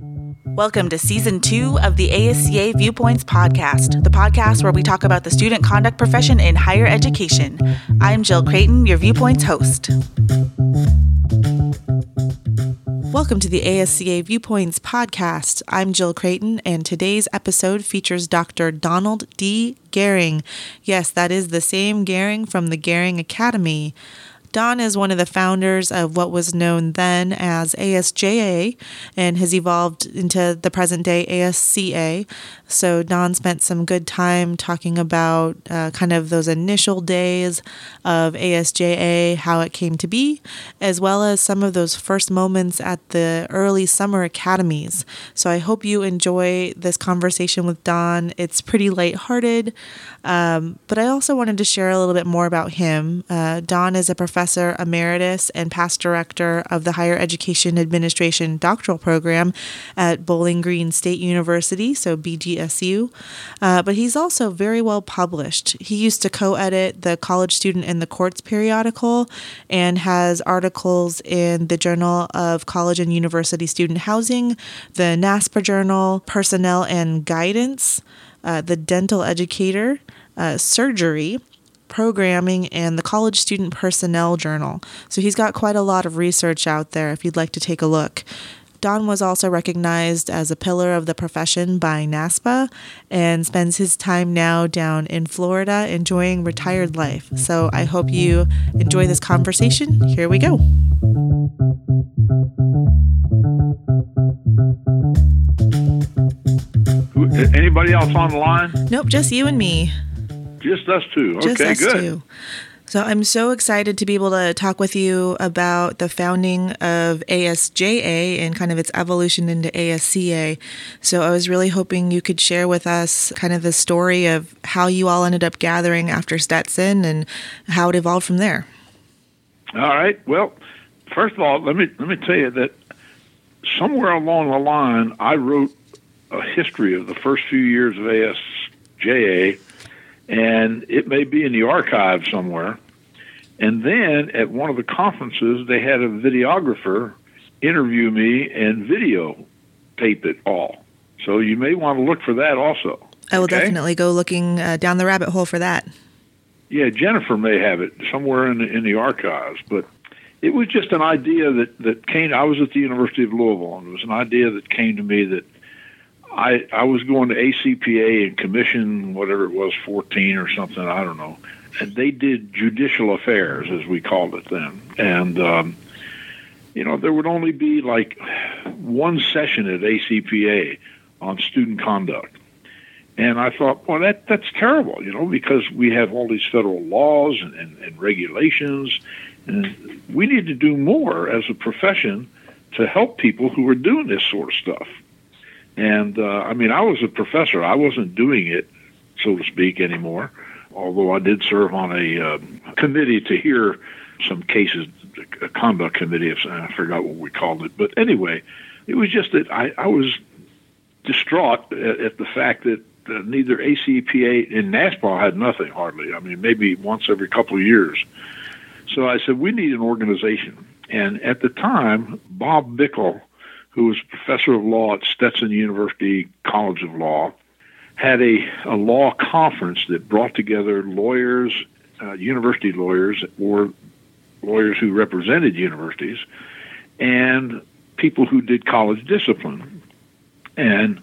Welcome to season two of the ASCA Viewpoints podcast, the podcast where we talk about the student conduct profession in higher education. I'm Jill Creighton, your Viewpoints host. Welcome to the ASCA Viewpoints podcast. I'm Jill Creighton, and today's episode features Dr. Donald D. Gehring. Yes, that is the same Gehring from the Gehring Academy. Don is one of the founders of what was known then as ASJA and has evolved into the present day ASCA. So, Don spent some good time talking about uh, kind of those initial days of ASJA, how it came to be, as well as some of those first moments at the early summer academies. So, I hope you enjoy this conversation with Don. It's pretty lighthearted, um, but I also wanted to share a little bit more about him. Uh, Don is a professor emeritus and past director of the Higher Education Administration doctoral program at Bowling Green State University, so BG GSU, uh, but he's also very well published. He used to co edit the College Student in the Courts periodical and has articles in the Journal of College and University Student Housing, the NASPA Journal, Personnel and Guidance, uh, the Dental Educator, uh, Surgery programming and the College Student Personnel Journal. So he's got quite a lot of research out there if you'd like to take a look. Don was also recognized as a pillar of the profession by NASPA and spends his time now down in Florida enjoying retired life. So I hope you enjoy this conversation. Here we go. Anybody else on the line? Nope, just you and me. Just us two. Just okay, us good. Two. So I'm so excited to be able to talk with you about the founding of ASJA and kind of its evolution into ASCA. So I was really hoping you could share with us kind of the story of how you all ended up gathering after Stetson and how it evolved from there. All right. Well, first of all, let me let me tell you that somewhere along the line, I wrote a history of the first few years of ASJA, and it may be in the archive somewhere. And then at one of the conferences, they had a videographer interview me and video tape it all. So you may want to look for that also. I will okay? definitely go looking uh, down the rabbit hole for that. Yeah, Jennifer may have it somewhere in the, in the archives, but it was just an idea that that came. I was at the University of Louisville, and it was an idea that came to me that I I was going to ACPA and commission whatever it was, fourteen or something. I don't know and they did judicial affairs, as we called it then. And, um, you know, there would only be like one session at ACPA on student conduct. And I thought, well, that that's terrible, you know, because we have all these federal laws and, and, and regulations, and we need to do more as a profession to help people who are doing this sort of stuff. And uh, I mean, I was a professor; I wasn't doing it, so to speak, anymore although I did serve on a uh, committee to hear some cases, a conduct committee, I forgot what we called it. But anyway, it was just that I, I was distraught at, at the fact that uh, neither ACPA and NASPA had nothing hardly. I mean, maybe once every couple of years. So I said, we need an organization. And at the time, Bob Bickel, who was professor of law at Stetson University College of Law, had a, a law conference that brought together lawyers, uh, university lawyers, or lawyers who represented universities, and people who did college discipline. And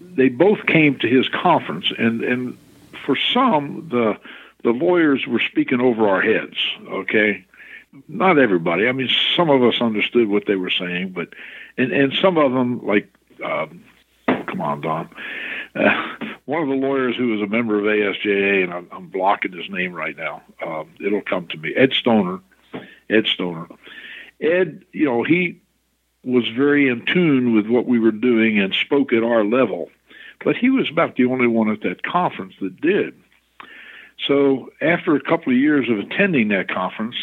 they both came to his conference, and, and for some, the the lawyers were speaking over our heads. Okay, not everybody. I mean, some of us understood what they were saying, but and and some of them, like, um, come on, Don uh, one of the lawyers who was a member of ASJA, and I'm, I'm blocking his name right now. Um, it'll come to me. Ed Stoner. Ed Stoner. Ed, you know, he was very in tune with what we were doing and spoke at our level, but he was about the only one at that conference that did. So after a couple of years of attending that conference,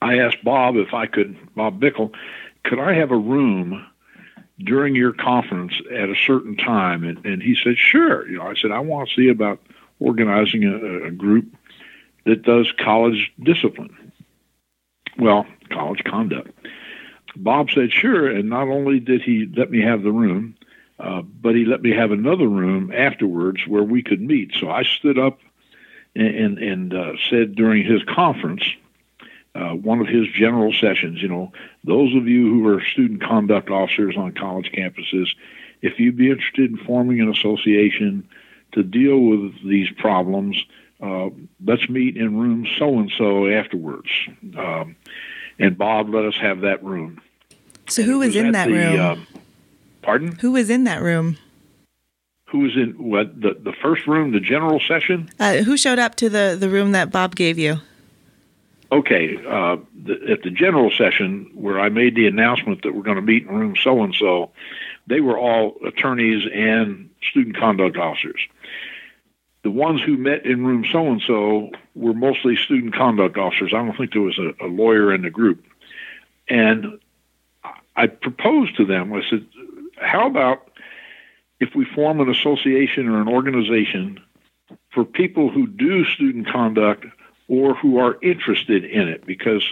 I asked Bob if I could, Bob Bickel, could I have a room during your conference at a certain time? And, and he said, sure. You know, I said, I want to see about organizing a, a group that does college discipline. Well, college conduct. Bob said, sure. And not only did he let me have the room, uh, but he let me have another room afterwards where we could meet. So I stood up and, and, and uh, said during his conference, uh, one of his general sessions, you know, those of you who are student conduct officers on college campuses, if you'd be interested in forming an association to deal with these problems, uh, let's meet in room so and so afterwards. Um, and Bob let us have that room. So who was, was in that room? Uh, pardon? Who was in that room? Who was in what the the first room, the general session? Uh, who showed up to the the room that Bob gave you? Okay, uh, the, at the general session where I made the announcement that we're going to meet in room so and so, they were all attorneys and student conduct officers. The ones who met in room so and so were mostly student conduct officers. I don't think there was a, a lawyer in the group. And I proposed to them, I said, how about if we form an association or an organization for people who do student conduct or who are interested in it? Because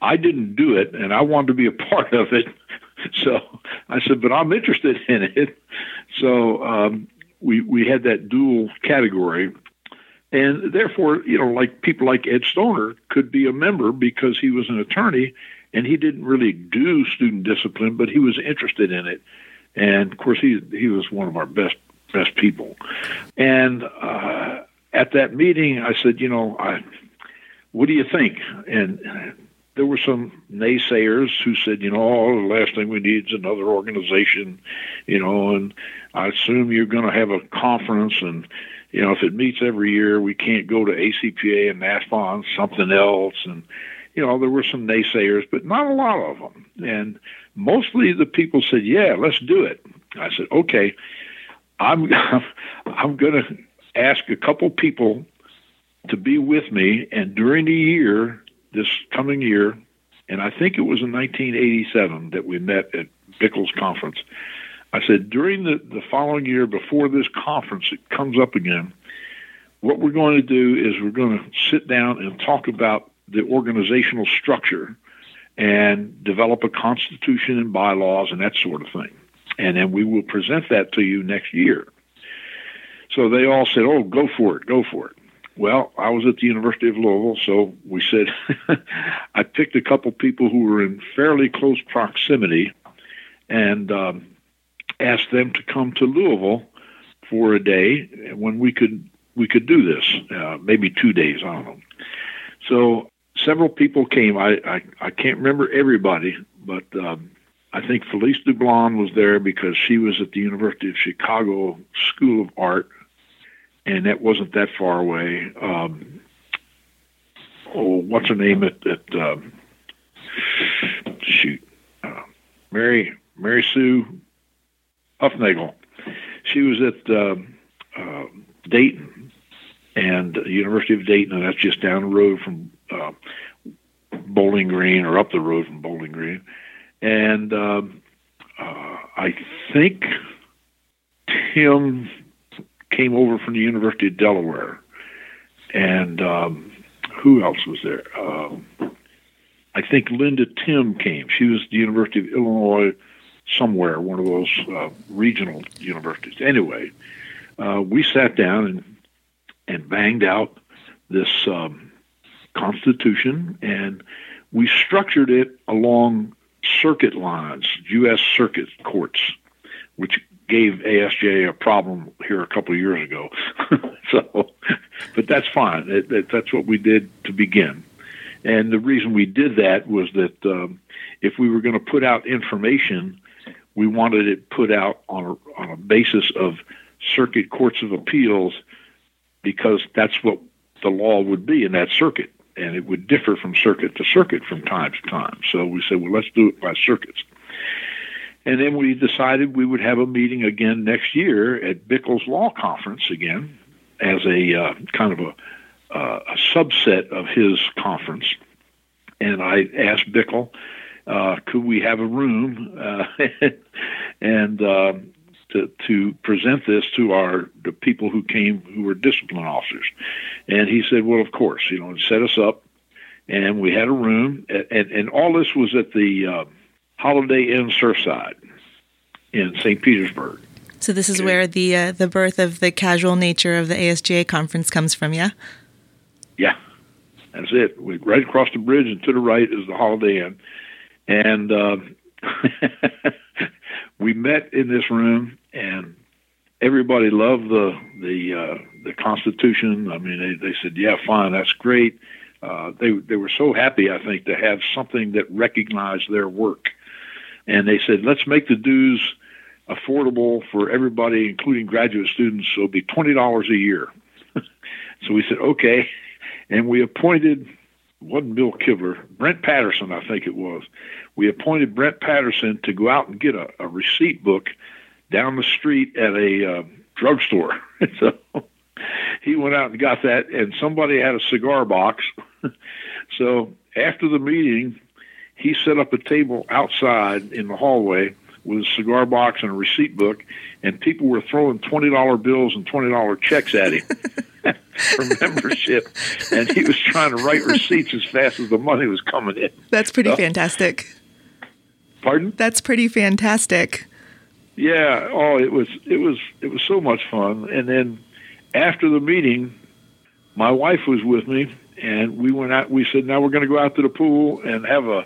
I didn't do it and I wanted to be a part of it. So I said, but I'm interested in it. So um, we we had that dual category, and therefore, you know, like people like Ed Stoner could be a member because he was an attorney and he didn't really do student discipline, but he was interested in it. And of course, he he was one of our best best people. And uh, at that meeting, I said, you know, I, what do you think? And there were some naysayers who said, you know, oh, the last thing we need is another organization, you know, and I assume you're going to have a conference, and you know, if it meets every year, we can't go to ACPA and NASPA and something else, and you know, there were some naysayers, but not a lot of them, and mostly the people said, yeah, let's do it. I said, okay, I'm I'm going to ask a couple people to be with me, and during the year, this coming year, and I think it was in 1987 that we met at Bickel's Conference. I said, during the, the following year, before this conference it comes up again, what we're going to do is we're going to sit down and talk about the organizational structure and develop a constitution and bylaws and that sort of thing. And then we will present that to you next year. So they all said, oh, go for it, go for it. Well, I was at the University of Louisville, so we said I picked a couple people who were in fairly close proximity and um, asked them to come to Louisville for a day when we could we could do this, uh, maybe two days. I don't know. So several people came. I I, I can't remember everybody, but um, I think Felice Dublon was there because she was at the University of Chicago School of Art, and that wasn't that far away. Um, oh, what's her name at at um, shoot, uh, Mary Mary Sue Hufnagel. She was at uh, uh, Dayton and University of Dayton, and that's just down the road from uh, Bowling Green or up the road from Bowling Green. And um, uh, I think Tim came over from the University of Delaware. And um, who else was there? Um, I think Linda Tim came. She was the University of Illinois somewhere, one of those uh, regional universities. Anyway, uh, we sat down and and banged out this um, constitution, and we structured it along circuit lines, U.S. circuit courts, which gave ASJ a problem here a couple of years ago. so, but that's fine. It, it, that's what we did to begin. And the reason we did that was that um, if we were going to put out information we wanted it put out on a, on a basis of circuit courts of appeals because that's what the law would be in that circuit. And it would differ from circuit to circuit from time to time. So we said, well, let's do it by circuits. And then we decided we would have a meeting again next year at Bickel's Law Conference again as a uh, kind of a, uh, a subset of his conference. And I asked Bickel uh, could we have a room uh, and uh, to, to present this to our the people who came who were discipline officers? And he said, well, of course, you know, and set us up, and we had a room, and and, and all this was at the uh, Holiday Inn Surfside in St. Petersburg. So this is okay. where the uh, the birth of the casual nature of the ASJA conference comes from, yeah. Yeah, that's it. We, right across the bridge and to the right is the Holiday Inn, and uh, we met in this room, and everybody loved the the uh, the Constitution. I mean, they they said, "Yeah, fine, that's great." Uh, they they were so happy, I think, to have something that recognized their work, and they said, "Let's make the dues." affordable for everybody, including graduate students. So it'll be twenty dollars a year. so we said okay, and we appointed wasn't Bill Kibler, Brent Patterson, I think it was. We appointed Brent Patterson to go out and get a, a receipt book down the street at a uh, drugstore. so he went out and got that, and somebody had a cigar box. so after the meeting, he set up a table outside in the hallway with a cigar box and a receipt book, and people were throwing twenty dollar bills and twenty dollar checks at him for membership, and he was trying to write receipts as fast as the money was coming in. That's pretty so, fantastic. Pardon? That's pretty fantastic. Yeah. Oh, it was it was it was so much fun. And then after the meeting, my wife was with me, and we went out. We said, "Now we're going to go out to the pool and have a."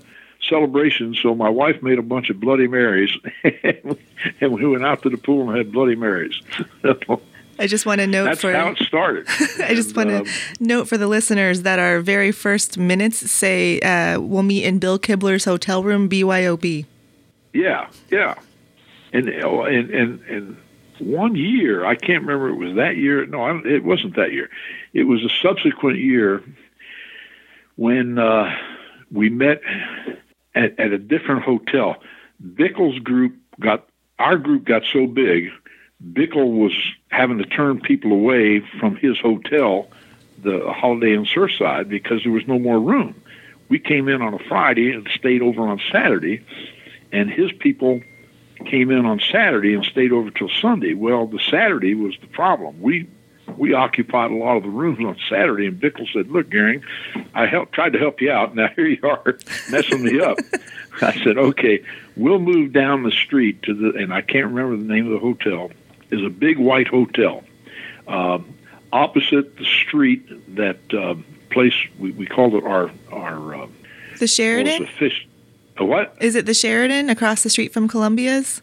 celebration. So my wife made a bunch of Bloody Marys, and we went out to the pool and had Bloody Marys. I just want to note That's for how it started. I just and, want to um, note for the listeners that our very first minutes say uh, we'll meet in Bill Kibler's hotel room, BYOB. Yeah, yeah, and and and and one year I can't remember it was that year. No, it wasn't that year. It was a subsequent year when uh, we met at, at a different hotel. Bickel's group got our group got so big, Bickel was having to turn people away from his hotel, the Holiday Inn Surfside, because there was no more room. We came in on a Friday and stayed over on Saturday, and his people came in on Saturday and stayed over till Sunday. Well, the Saturday was the problem. We we occupied a lot of the rooms on Saturday, and Bickel said, "Look, Gehring, I helped, tried to help you out. And now here you are messing me up." I said, "Okay, we'll move down the street to the, and I can't remember the name of the hotel. Is a big white hotel um, opposite the street that uh, place we, we called it our our uh, the Sheraton The fish. A what? Is it the Sheraton across the street from Columbia's?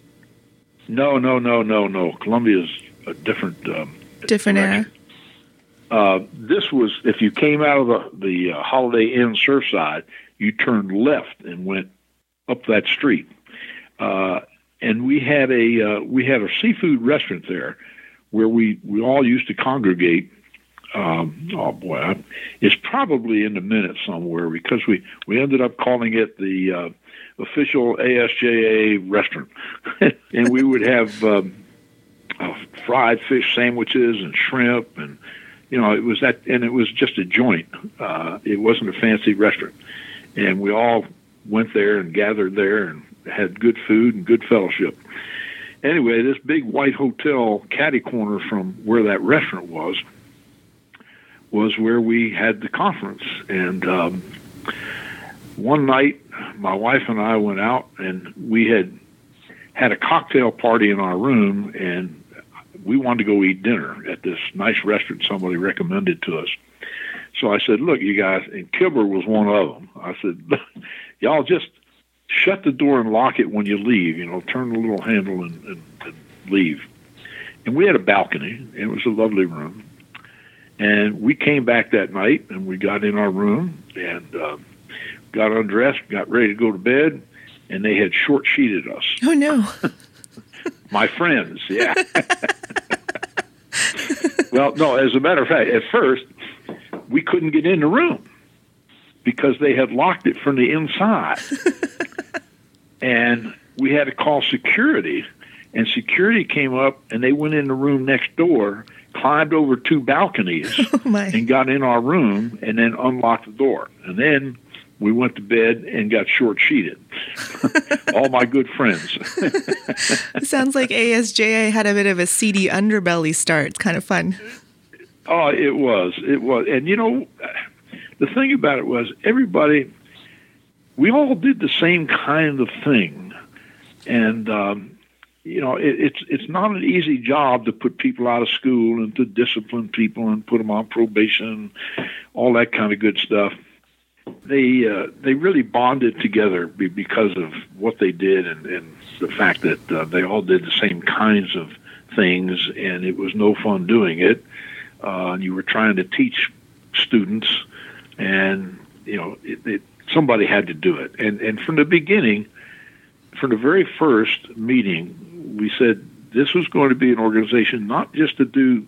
No, no, no, no, no. Columbia's a different. Um, different era. Uh, this was if you came out of the the uh, Holiday Inn Surfside, you turned left and went up that street. Uh, and we had a uh, we had a seafood restaurant there where we we all used to congregate. Um, oh boy, it's probably in the minutes somewhere because we we ended up calling it the uh, official ASJA restaurant, and we would have. Um, uh, fried fish sandwiches and shrimp and you know it was that and it was just a joint. Uh, it wasn't a fancy restaurant. And we all went there and gathered there and had good food and good fellowship. Anyway this big white hotel caddy corner from where that restaurant was was where we had the conference. And um, one night my wife and i went out and we had had a cocktail party in our room and we wanted to go eat dinner at this nice restaurant somebody recommended to us. So I said, "Look, you guys," and Kibler was one of them. I said, "Y'all just shut the door and lock it when you leave. You know, turn the little handle and, and, and leave." And we had a balcony, and it was a lovely room. And we came back that night, and we got in our room and uh, got undressed, got ready to go to bed, and they had short sheeted us. Oh no! My friends, yeah. well, no, as a matter of fact, at first, we couldn't get in the room because they had locked it from the inside. and we had to call security, and security came up and they went in the room next door, climbed over two balconies, oh and got in our room and then unlocked the door. And then we went to bed and got short sheeted. All my good friends. Sounds like ASJA had a bit of a seedy underbelly start. It's kind of fun. Oh, it was. It was. And you know, the thing about it was everybody we all did the same kind of thing, and um, you know, it, it's it's not an easy job to put people out of school and to discipline people and put them on probation, all that kind of good stuff. They uh, they really bonded together because of what they did and, and the fact that uh, they all did the same kinds of things, and it was no fun doing it. Uh, and you were trying to teach students, and you know, it, it, somebody had to do it. And and from the beginning, from the very first meeting, we said this was going to be an organization not just to do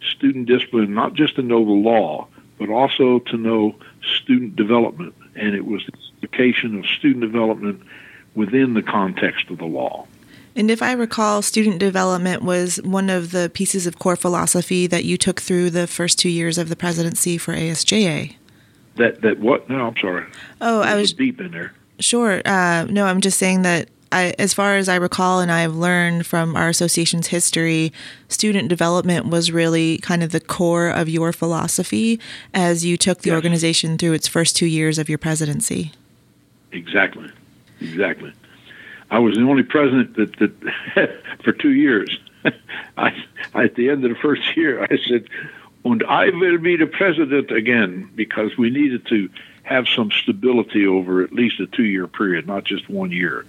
student discipline, not just to know the law, but also to know student development. And it was the education of student development within the context of the law. And if I recall, student development was one of the pieces of core philosophy that you took through the first two years of the presidency for ASJA. That that what? No, I'm sorry. Oh, I was deep in there. Sure. Uh, no, I'm just saying that I, as far as I recall, and I have learned from our association's history, student development was really kind of the core of your philosophy as you took the yes. organization through its first two years of your presidency. Exactly, exactly. I was the only president that, that for two years. I, at the end of the first year, I said, "And I will be the president again," because we needed to have some stability over at least a two-year period, not just one year.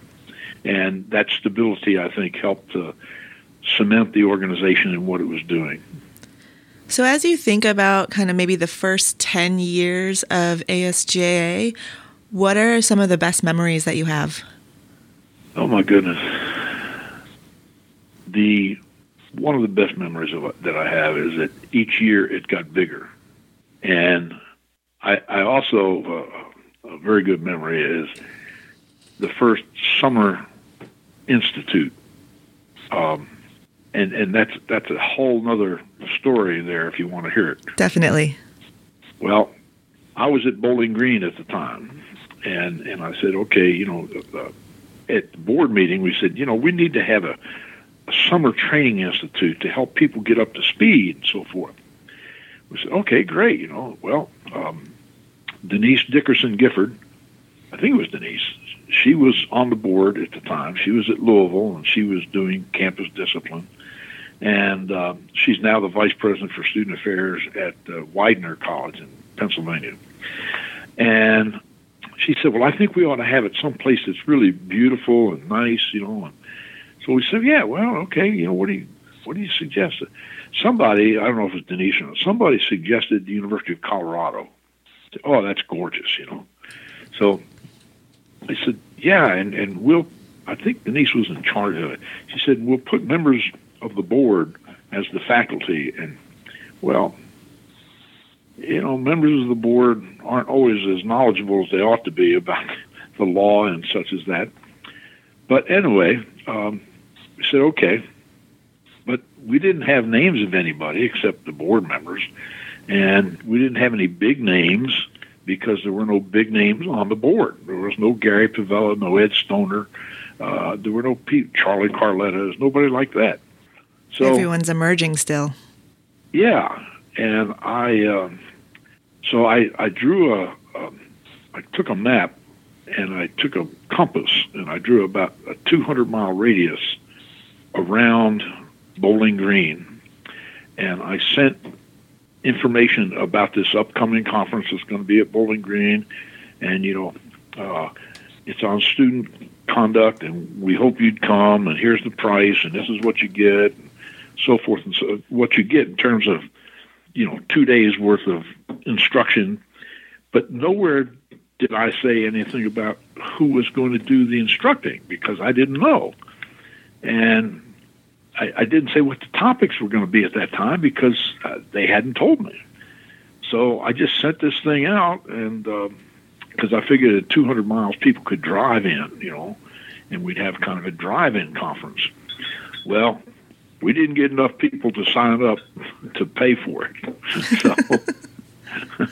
And that stability, I think, helped to cement the organization and what it was doing. So, as you think about kind of maybe the first 10 years of ASJA, what are some of the best memories that you have? Oh my goodness. The one of the best memories of, that I have is that each year it got bigger, and I, I also uh, a very good memory is the first summer institute, um, and and that's that's a whole other story there if you want to hear it. Definitely. Well, I was at Bowling Green at the time, and and I said, okay, you know, uh, at the board meeting, we said, you know, we need to have a, a summer training institute to help people get up to speed and so forth. We said, okay, great. You know, well, um, Denise Dickerson Gifford, I think it was Denise. She was on the board at the time. She was at Louisville and she was doing campus discipline. And uh, she's now the vice president for student affairs at uh, Widener College in Pennsylvania. And she said, "Well, I think we ought to have it someplace that's really beautiful and nice, you know." And so we said, "Yeah, well, okay, you know, what do you what do you suggest?" Somebody, I don't know if it's Denise or somebody suggested the University of Colorado. Said, oh, that's gorgeous, you know. So I said, "Yeah, and and we'll." I think Denise was in charge of it. She said, "We'll put members of the board as the faculty." And well, you know, members of the board aren't always as knowledgeable as they ought to be about the law and such as that. But anyway, um, we said, okay. But we didn't have names of anybody except the board members. And we didn't have any big names because there were no big names on the board. There was no Gary Pavela, no Ed Stoner. Uh, there were no Pete, Charlie Carletta. nobody like that. So everyone's emerging still. Yeah, and I, uh, so I, I drew a, a, I took a map and I took a compass and I drew about a 200 mile radius around Bowling Green, and I sent information about this upcoming conference that's going to be at Bowling Green, and you know, uh, it's on student conduct, and we hope you'd come, and here's the price, and this is what you get, and so forth, and so what you get in terms of you know, two days worth of instruction, but nowhere did I say anything about who was going to do the instructing because I didn't know. And I, I didn't say what the topics were going to be at that time because uh, they hadn't told me. So I just sent this thing out, and because um, I figured at 200 miles people could drive in, you know, and we'd have kind of a drive-in conference. Well, we didn't get enough people to sign up to pay for it. So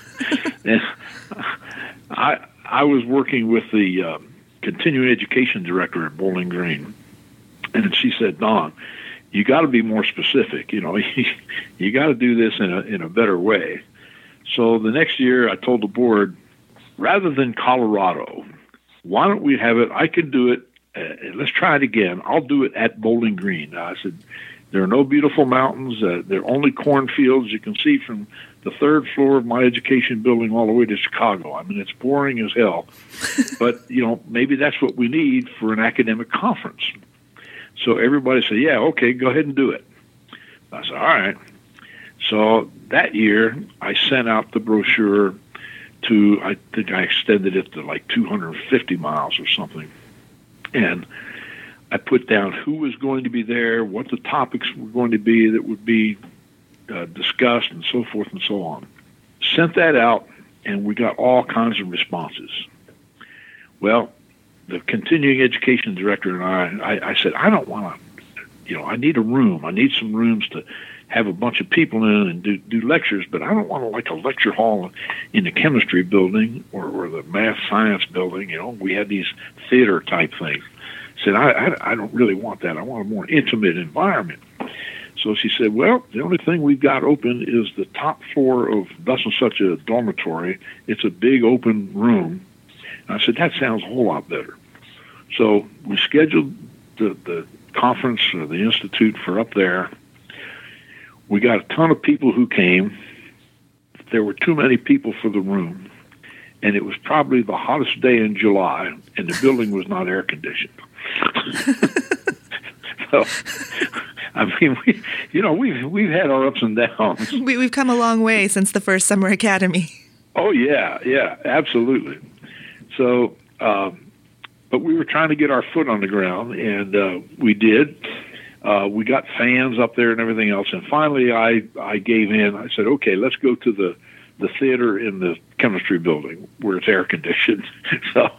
and I I was working with the uh, continuing education director at Bowling Green, and she said, "Don, you got to be more specific. You know, you, got to do this in a in a better way." So the next year, I told the board, rather than Colorado, why don't we have it? I can do it. Uh, let's try it again. I'll do it at Bowling Green. I said, there are no beautiful mountains. Uh, there are only cornfields. You can see from the third floor of my education building all the way to Chicago. I mean, it's boring as hell. but, you know, maybe that's what we need for an academic conference. So everybody said, yeah, okay, go ahead and do it. I said, all right. So that year, I sent out the brochure to, I think I extended it to like 250 miles or something. And I put down who was going to be there, what the topics were going to be that would be uh, discussed, and so forth and so on. Sent that out, and we got all kinds of responses. Well, the continuing education director and I, I, I said, I don't want to, you know, I need a room. I need some rooms to have a bunch of people in and do, do lectures, but I don't want to like a lecture hall in the chemistry building or, or the math science building. You know, we had these theater type things. Said, I, I, I don't really want that. I want a more intimate environment. So she said, Well, the only thing we've got open is the top floor of thus and such a dormitory. It's a big open room. And I said, That sounds a whole lot better. So we scheduled the, the conference or the institute for up there. We got a ton of people who came. There were too many people for the room, and it was probably the hottest day in July, and the building was not air conditioned. so, I mean, we, you know, we've we've had our ups and downs. We, we've come a long way since the first summer academy. Oh yeah, yeah, absolutely. So, um, but we were trying to get our foot on the ground, and uh, we did. Uh, we got fans up there and everything else, and finally, I I gave in. I said, "Okay, let's go to the the theater in the chemistry building where it's air conditioned." so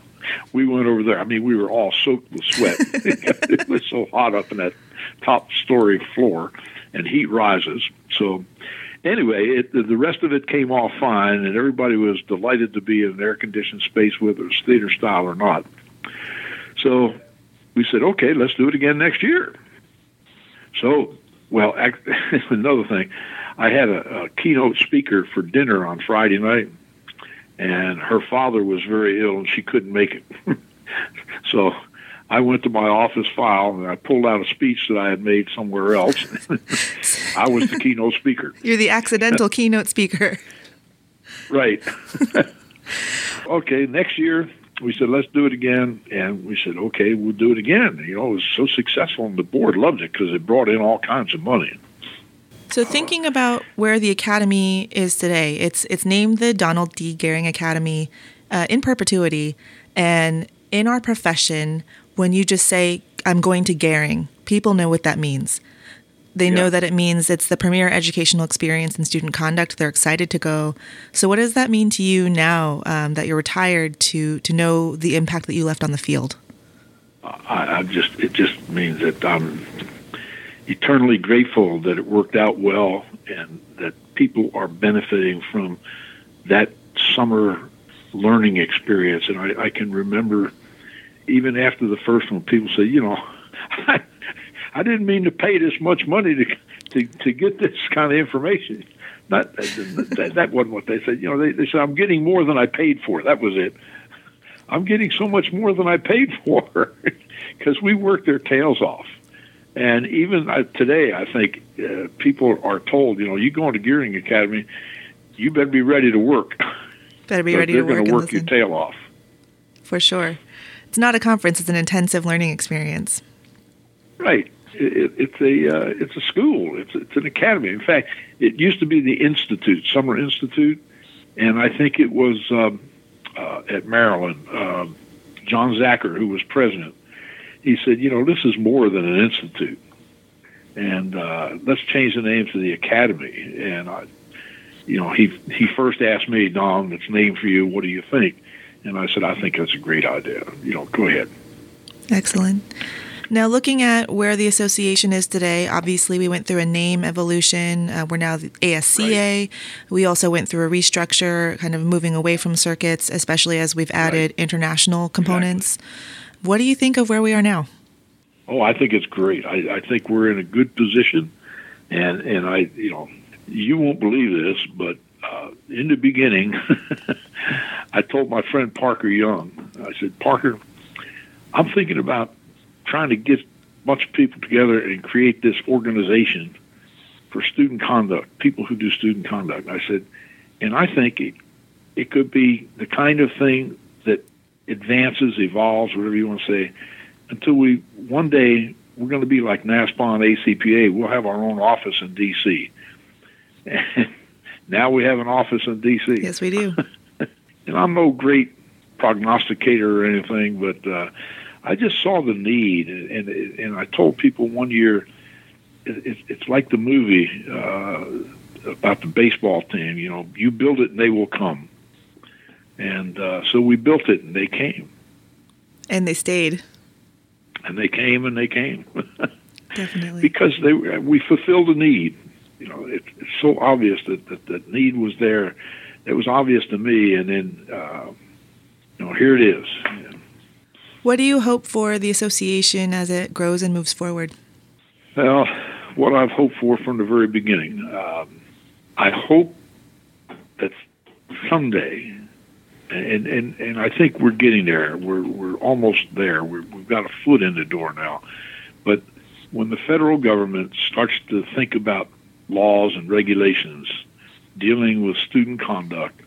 we went over there. I mean, we were all soaked with sweat. it was so hot up in that top story floor, and heat rises. So anyway, it, the rest of it came off fine, and everybody was delighted to be in an air conditioned space, whether it's theater style or not. So we said, okay, let's do it again next year. So, well, another thing, I had a, a keynote speaker for dinner on Friday night, and her father was very ill and she couldn't make it. so I went to my office file and I pulled out a speech that I had made somewhere else. I was the keynote speaker. You're the accidental keynote speaker. Right. okay, next year we said, let's do it again. And we said, okay, we'll do it again. You know, it was so successful, and the board loved it because it brought in all kinds of money. So, thinking about where the academy is today, it's it's named the Donald D. Gehring Academy uh, in perpetuity. And in our profession, when you just say, "I'm going to Gehring," people know what that means. They yeah. know that it means it's the premier educational experience in student conduct. They're excited to go. So, what does that mean to you now um, that you're retired to to know the impact that you left on the field? I, I just it just means that I'm eternally grateful that it worked out well and that people are benefiting from that summer learning experience. And I, I can remember even after the first one, people say, you know, I, I didn't mean to pay this much money to to, to get this kind of information. Not that, that wasn't what they said. You know, they, they said I'm getting more than I paid for. That was it. I'm getting so much more than I paid for because we worked their tails off. And even uh, today, I think uh, people are told, you know, you go into Gehring Academy, you better be ready to work. Better be ready to work. They're going to work your tail off. For sure. It's not a conference; it's an intensive learning experience. Right. It, it's a uh, it's a school. It's it's an academy. In fact, it used to be the Institute, Summer Institute, and I think it was um, uh, at Maryland. Um, John Zacker, who was president, he said, you know, this is more than an institute, and uh, let's change the name to the academy. And I, you know, he he first asked me, Don, it's named for you. What do you think? And I said, I think that's a great idea. You know, go ahead. Excellent. Now, looking at where the association is today, obviously we went through a name evolution. Uh, we're now the ASCA. Right. We also went through a restructure, kind of moving away from circuits, especially as we've added right. international components. Exactly. What do you think of where we are now? Oh, I think it's great. I, I think we're in a good position, and and I, you know, you won't believe this, but uh, in the beginning, I told my friend Parker Young, I said, Parker, I'm thinking about trying to get a bunch of people together and create this organization for student conduct, people who do student conduct. I said, and I think it, it could be the kind of thing that advances, evolves, whatever you want to say, until we one day we're going to be like NASPA and ACPA. We'll have our own office in D.C. And now we have an office in D.C. Yes, we do. and I'm no great prognosticator or anything, but uh, I just saw the need, and and, and I told people one year, it, it's like the movie uh, about the baseball team. You know, you build it and they will come. And uh, so we built it, and they came. And they stayed. And they came, and they came. Definitely. because they we fulfilled a need. You know, it, it's so obvious that, that that need was there. It was obvious to me, and then uh, you know, here it is. What do you hope for the association as it grows and moves forward? Well, what I've hoped for from the very beginning, um, I hope that someday and and and I think we're getting there. We're we're almost there. we have got a foot in the door now, but when the federal government starts to think about laws and regulations dealing with student conduct,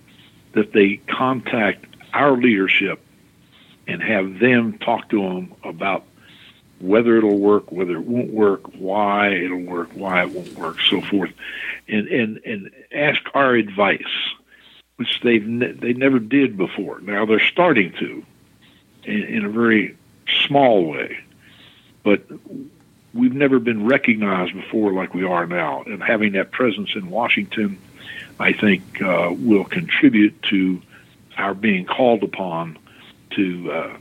that they contact our leadership and have them talk to them about whether it'll work, whether it won't work, why it'll work, why it won't work, so forth, and and and ask our advice which they've ne- they never did before. Now they're starting to, in, in a very small way, but we've never been recognized before like we are now. And having that presence in Washington, I think, uh, will contribute to our being called upon to uh,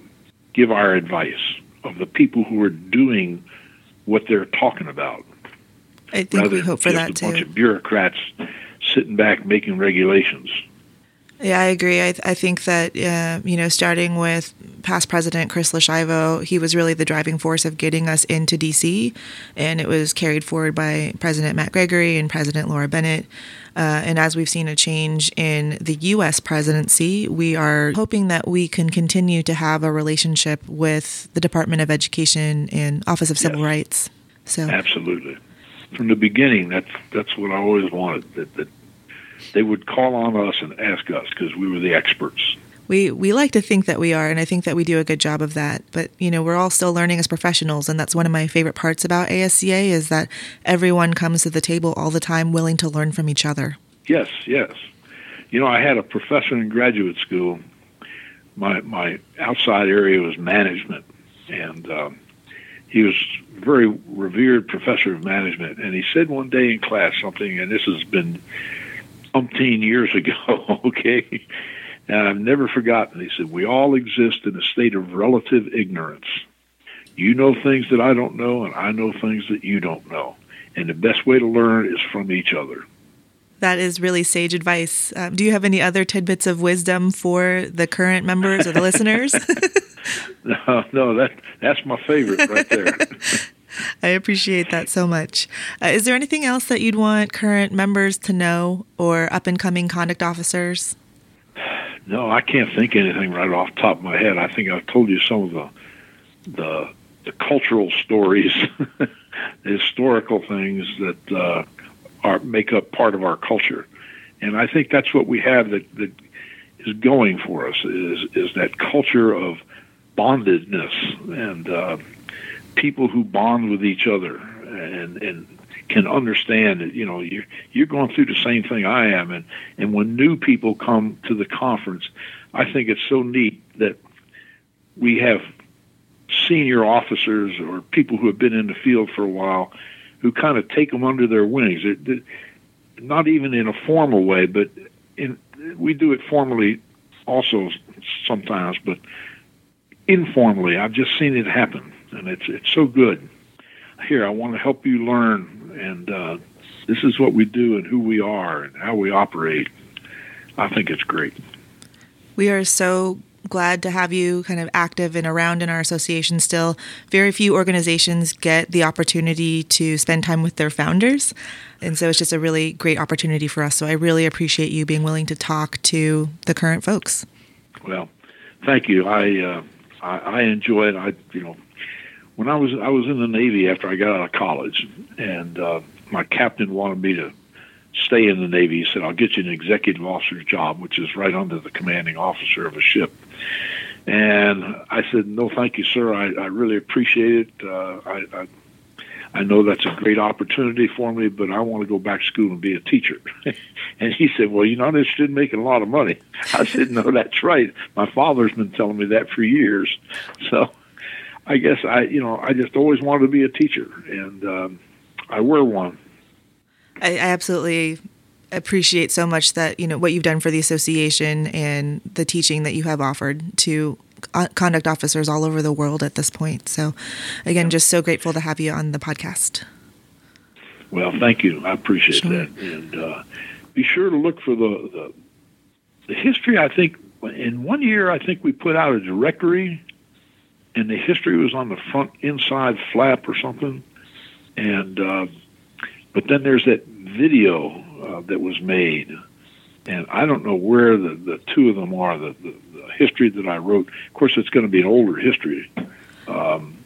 give our advice of the people who are doing what they're talking about. I think we hope for that a too. A bunch of bureaucrats sitting back making regulations. Yeah, I agree. I, I think that, uh, you know, starting with past President Chris Loschiavo, he was really the driving force of getting us into D.C., and it was carried forward by President Matt Gregory and President Laura Bennett. Uh, and as we've seen a change in the U.S. presidency, we are hoping that we can continue to have a relationship with the Department of Education and Office of Civil yes. Rights. So absolutely, from the beginning, that's that's what I always wanted. That, that they would call on us and ask us because we were the experts. We we like to think that we are, and I think that we do a good job of that. But you know, we're all still learning as professionals, and that's one of my favorite parts about ASCA is that everyone comes to the table all the time, willing to learn from each other. Yes, yes. You know, I had a professor in graduate school. My my outside area was management, and um, he was a very revered professor of management. And he said one day in class something, and this has been umpteen years ago, okay? And I've never forgotten. He said, We all exist in a state of relative ignorance. You know things that I don't know, and I know things that you don't know. And the best way to learn is from each other. That is really sage advice. Um, do you have any other tidbits of wisdom for the current members or the listeners? no, no, that that's my favorite right there. I appreciate that so much. Uh, is there anything else that you'd want current members to know or up and coming conduct officers? No, I can't think anything right off the top of my head. I think I've told you some of the the, the cultural stories, the historical things that uh, are make up part of our culture, and I think that's what we have that that is going for us is is that culture of bondedness and. Uh, people who bond with each other and and can understand that you know you're you're going through the same thing I am. And and when new people come to the conference I think it's so neat that we have senior officers or people who have been in the field for a while who kind of take them under their wings. They're, they're not even in a formal way but in we do it formally also sometimes but informally. I've just seen it happen and it's it's so good. Here, I want to help you learn, and uh, this is what we do and who we are and how we operate. I think it's great. We are so glad to have you kind of active and around in our association still. Very few organizations get the opportunity to spend time with their founders. And so it's just a really great opportunity for us. So I really appreciate you being willing to talk to the current folks. Well, thank you. I uh, I, I enjoy it. I you know when I was I was in the Navy after I got out of college, and uh, my captain wanted me to stay in the Navy. He said, "I'll get you an executive officer's job, which is right under the commanding officer of a ship." And I said, "No, thank you, sir. I, I really appreciate it. Uh, I, I I know that's a great opportunity for me, but I want to go back to school and be a teacher." and he said, "Well, you're not interested in making a lot of money." I said, "No, that's right. My father's been telling me that for years." So, I guess I, you know, I just always wanted to be a teacher, and um, I wear one. I, I absolutely appreciate so much that you know what you've done for the association and the teaching that you have offered to conduct officers all over the world at this point. So, again, just so grateful to have you on the podcast. Well, thank you. I appreciate sure. that, and uh, be sure to look for the, the the history. I think in one year, I think we put out a directory, and the history was on the front inside flap or something, and. Uh, but then there's that video uh, that was made, and I don't know where the, the two of them are. The, the, the history that I wrote, of course, it's going to be an older history. Um,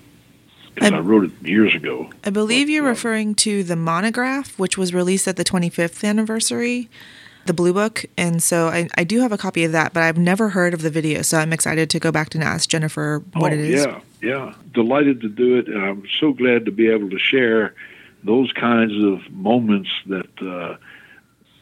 I, I, wrote it years ago. I believe but, you're uh, referring to the monograph, which was released at the 25th anniversary, the Blue Book. And so I, I do have a copy of that, but I've never heard of the video. So I'm excited to go back and ask Jennifer what oh, it is. Yeah, yeah. Delighted to do it. And I'm so glad to be able to share those kinds of moments that uh,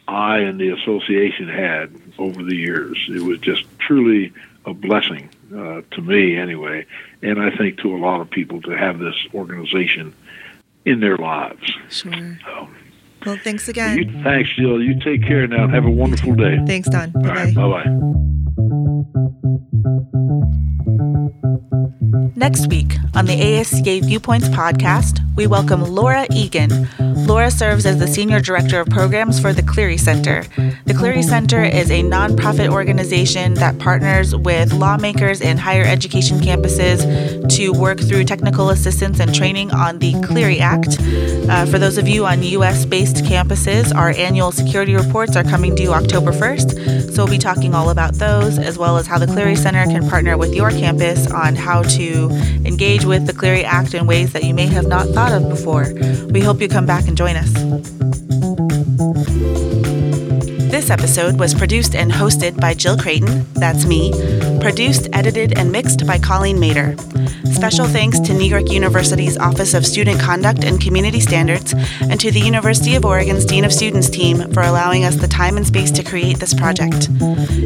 I and the association had over the years. It was just truly a blessing uh, to me, anyway, and I think to a lot of people to have this organization in their lives. Sure. So, well, thanks again. You, thanks, Jill. You take care now. Have a wonderful day. Thanks, Don. Bye bye. Bye bye. Next week on the ASCA Viewpoints podcast, we welcome Laura Egan. Laura serves as the Senior Director of Programs for the Clery Center. The Clery Center is a nonprofit organization that partners with lawmakers and higher education campuses to work through technical assistance and training on the Clery Act. Uh, for those of you on U.S. based campuses, our annual security reports are coming due October 1st, so we'll be talking all about those as well as how the Clery Center can partner with your campus on how to engage with the Clery Act in ways that you may have not thought of before. We hope you come back and join us. This episode was produced and hosted by Jill Creighton, that's me, produced, edited, and mixed by Colleen Mater. Special thanks to New York University's Office of Student Conduct and Community Standards and to the University of Oregon's Dean of Students team for allowing us the time and space to create this project.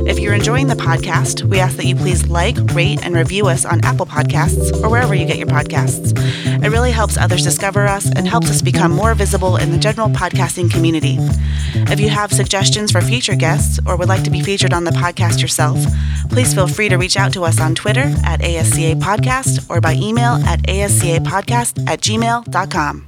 If you're enjoying the podcast, we ask that you please like, rate, and review us on Apple Podcasts or wherever you get your podcasts. It really helps others discover us and helps us become more visible in the general podcasting community. If you have suggestions for future guests or would like to be featured on the podcast yourself, please feel free to reach out to us on Twitter at ASCA Podcast or by email at ascapodcast at gmail.com.